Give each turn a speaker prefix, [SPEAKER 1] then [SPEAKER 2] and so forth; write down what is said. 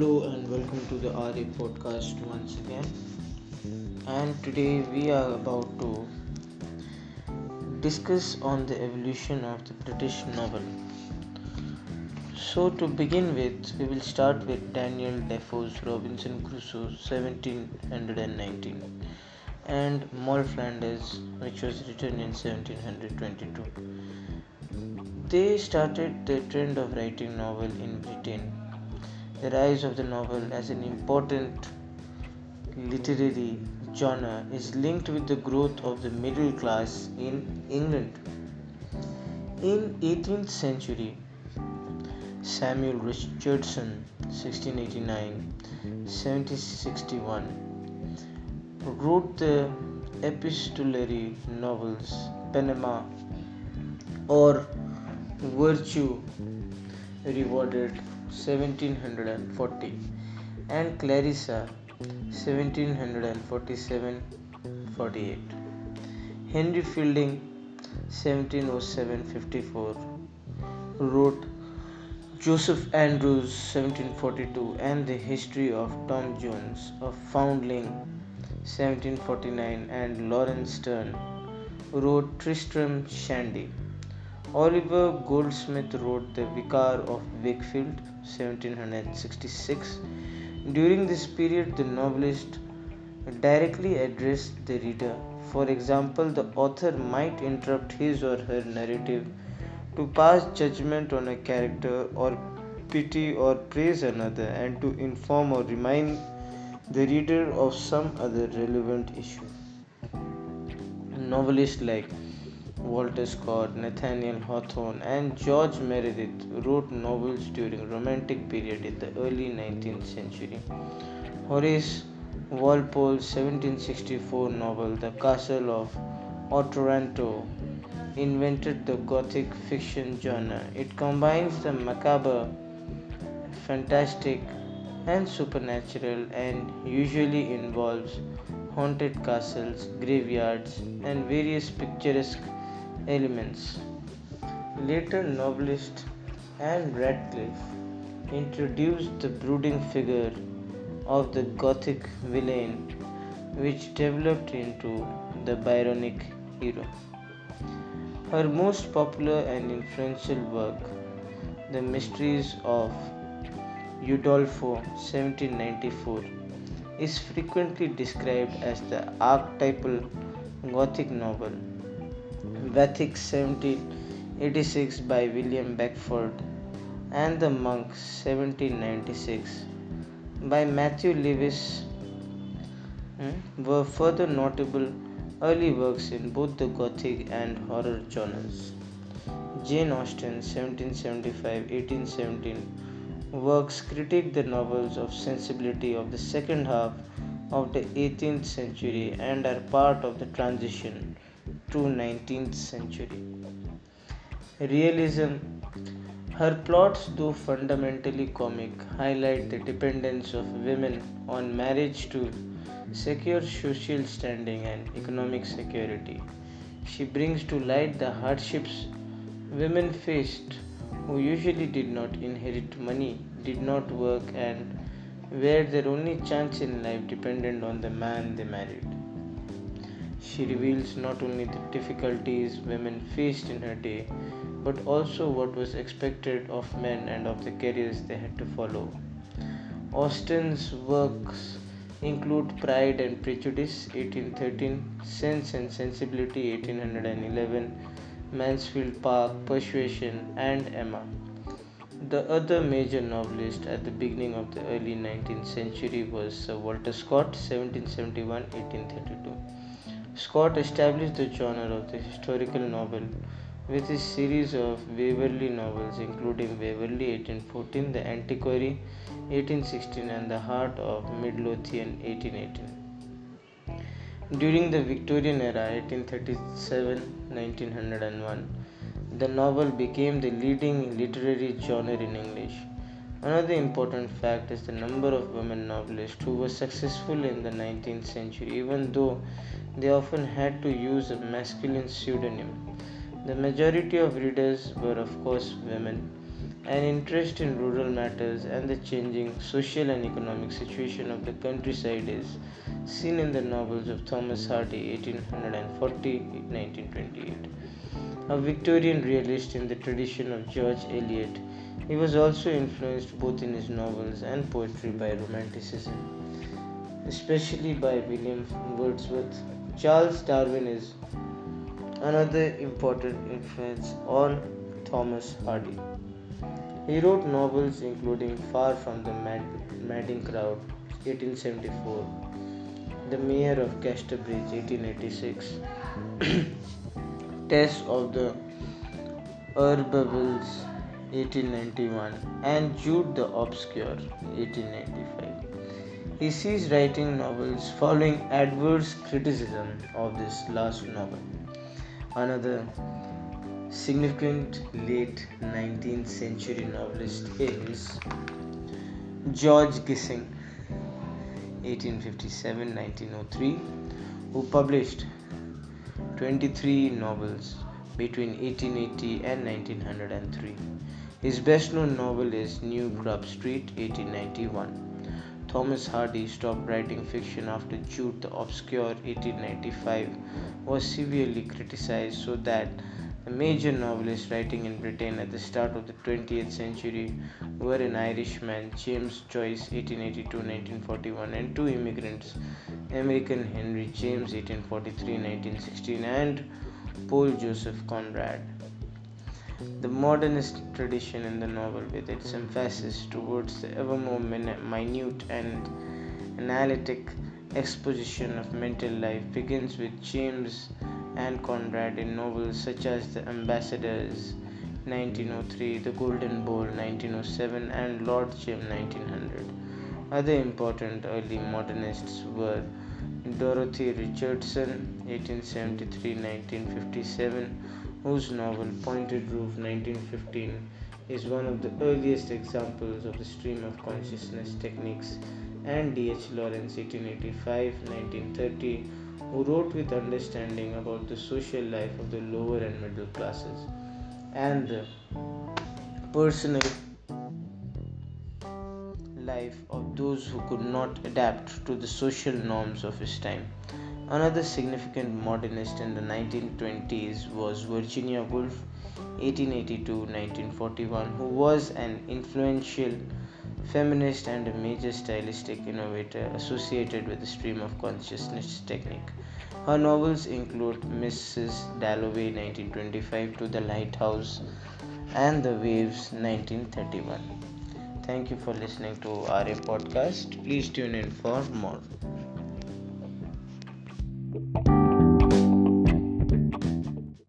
[SPEAKER 1] Hello and welcome to the RA podcast once again. And today we are about to discuss on the evolution of the British novel. So to begin with, we will start with Daniel Defoe's Robinson Crusoe 1719 and Moll Flanders which was written in 1722. They started the trend of writing novel in Britain the rise of the novel as an important literary genre is linked with the growth of the middle class in England. In 18th century, Samuel Richardson 1689-1761 wrote the epistolary novels Pamela or Virtue Rewarded 1740 and Clarissa 1747 48. Henry Fielding 1707 54 wrote Joseph Andrews 1742 and the history of Tom Jones of Foundling 1749 and Laurence Sterne wrote Tristram Shandy Oliver Goldsmith wrote The Vicar of Wakefield 1766. During this period, the novelist directly addressed the reader. For example, the author might interrupt his or her narrative to pass judgment on a character or pity or praise another and to inform or remind the reader of some other relevant issue. Novelists like Walter Scott, Nathaniel Hawthorne, and George Meredith wrote novels during Romantic period in the early 19th century. Horace Walpole's 1764 novel The Castle of Otranto invented the Gothic fiction genre. It combines the macabre, fantastic, and supernatural and usually involves haunted castles, graveyards, and various picturesque elements. Later novelist Anne Radcliffe introduced the brooding figure of the Gothic villain, which developed into the Byronic hero. Her most popular and influential work, The Mysteries of Udolpho 1794, is frequently described as the archetypal Gothic novel Vathek 1786 by William Beckford and The Monk 1796 by Matthew Lewis hmm, were further notable early works in both the Gothic and horror genres. Jane Austen 1775-1817 works critique the novels of sensibility of the second half of the 18th century and are part of the transition to 19th century. Realism her plots, though fundamentally comic, highlight the dependence of women on marriage to secure social standing and economic security. She brings to light the hardships women faced who usually did not inherit money, did not work, and where their only chance in life depended on the man they married. She reveals not only the difficulties women faced in her day, but also what was expected of men and of the careers they had to follow. Austen's works include Pride and Prejudice 1813, Sense and Sensibility 1811, Mansfield Park, Persuasion, and Emma. The other major novelist at the beginning of the early 19th century was Sir Walter Scott 1771 1832. Scott established the genre of the historical novel with his series of Waverley novels, including Waverley 1814, The Antiquary 1816, and The Heart of Midlothian 1818. During the Victorian era 1837 1901, the novel became the leading literary genre in English. Another important fact is the number of women novelists who were successful in the 19th century, even though they often had to use a masculine pseudonym. The majority of readers were, of course, women. An interest in rural matters and the changing social and economic situation of the countryside is seen in the novels of Thomas Hardy 1840 1928. A Victorian realist in the tradition of George Eliot, he was also influenced both in his novels and poetry by Romanticism, especially by William Wordsworth. Charles Darwin is another important influence on Thomas Hardy. He wrote novels including Far from the Mad- Madding Crowd, 1874, The Mayor of Casterbridge, 1886, Tess of the d'Urbervilles, 1891, and Jude the Obscure, 1895. He ceased writing novels following adverse criticism of this last novel. Another significant late 19th century novelist is George Gissing 1857-1903 who published 23 novels between 1880 and 1903. His best known novel is New Grub Street 1891. Thomas Hardy stopped writing fiction after Jude the Obscure 1895 was severely criticized so that the major novelists writing in Britain at the start of the 20th century were an Irishman, James Joyce (1882–1941), and two immigrants, American Henry James (1843–1916) and Paul Joseph Conrad. The modernist tradition in the novel, with its emphasis towards the ever more minute and analytic exposition of mental life, begins with James and Conrad in novels such as The Ambassadors 1903, The Golden Bowl 1907, and Lord Jim 1900. Other important early modernists were Dorothy Richardson 1873-1957, whose novel Pointed Roof 1915 is one of the earliest examples of the stream of consciousness techniques, and D.H. Lawrence 1885-1930 who wrote with understanding about the social life of the lower and middle classes and the personal life of those who could not adapt to the social norms of his time. Another significant modernist in the 1920s was Virginia Woolf, 1882 1941, who was an influential feminist and a major stylistic innovator associated with the stream of consciousness technique. Her novels include Mrs. Dalloway 1925 to The Lighthouse and The Waves 1931. Thank you for listening to RA podcast. Please tune in for more.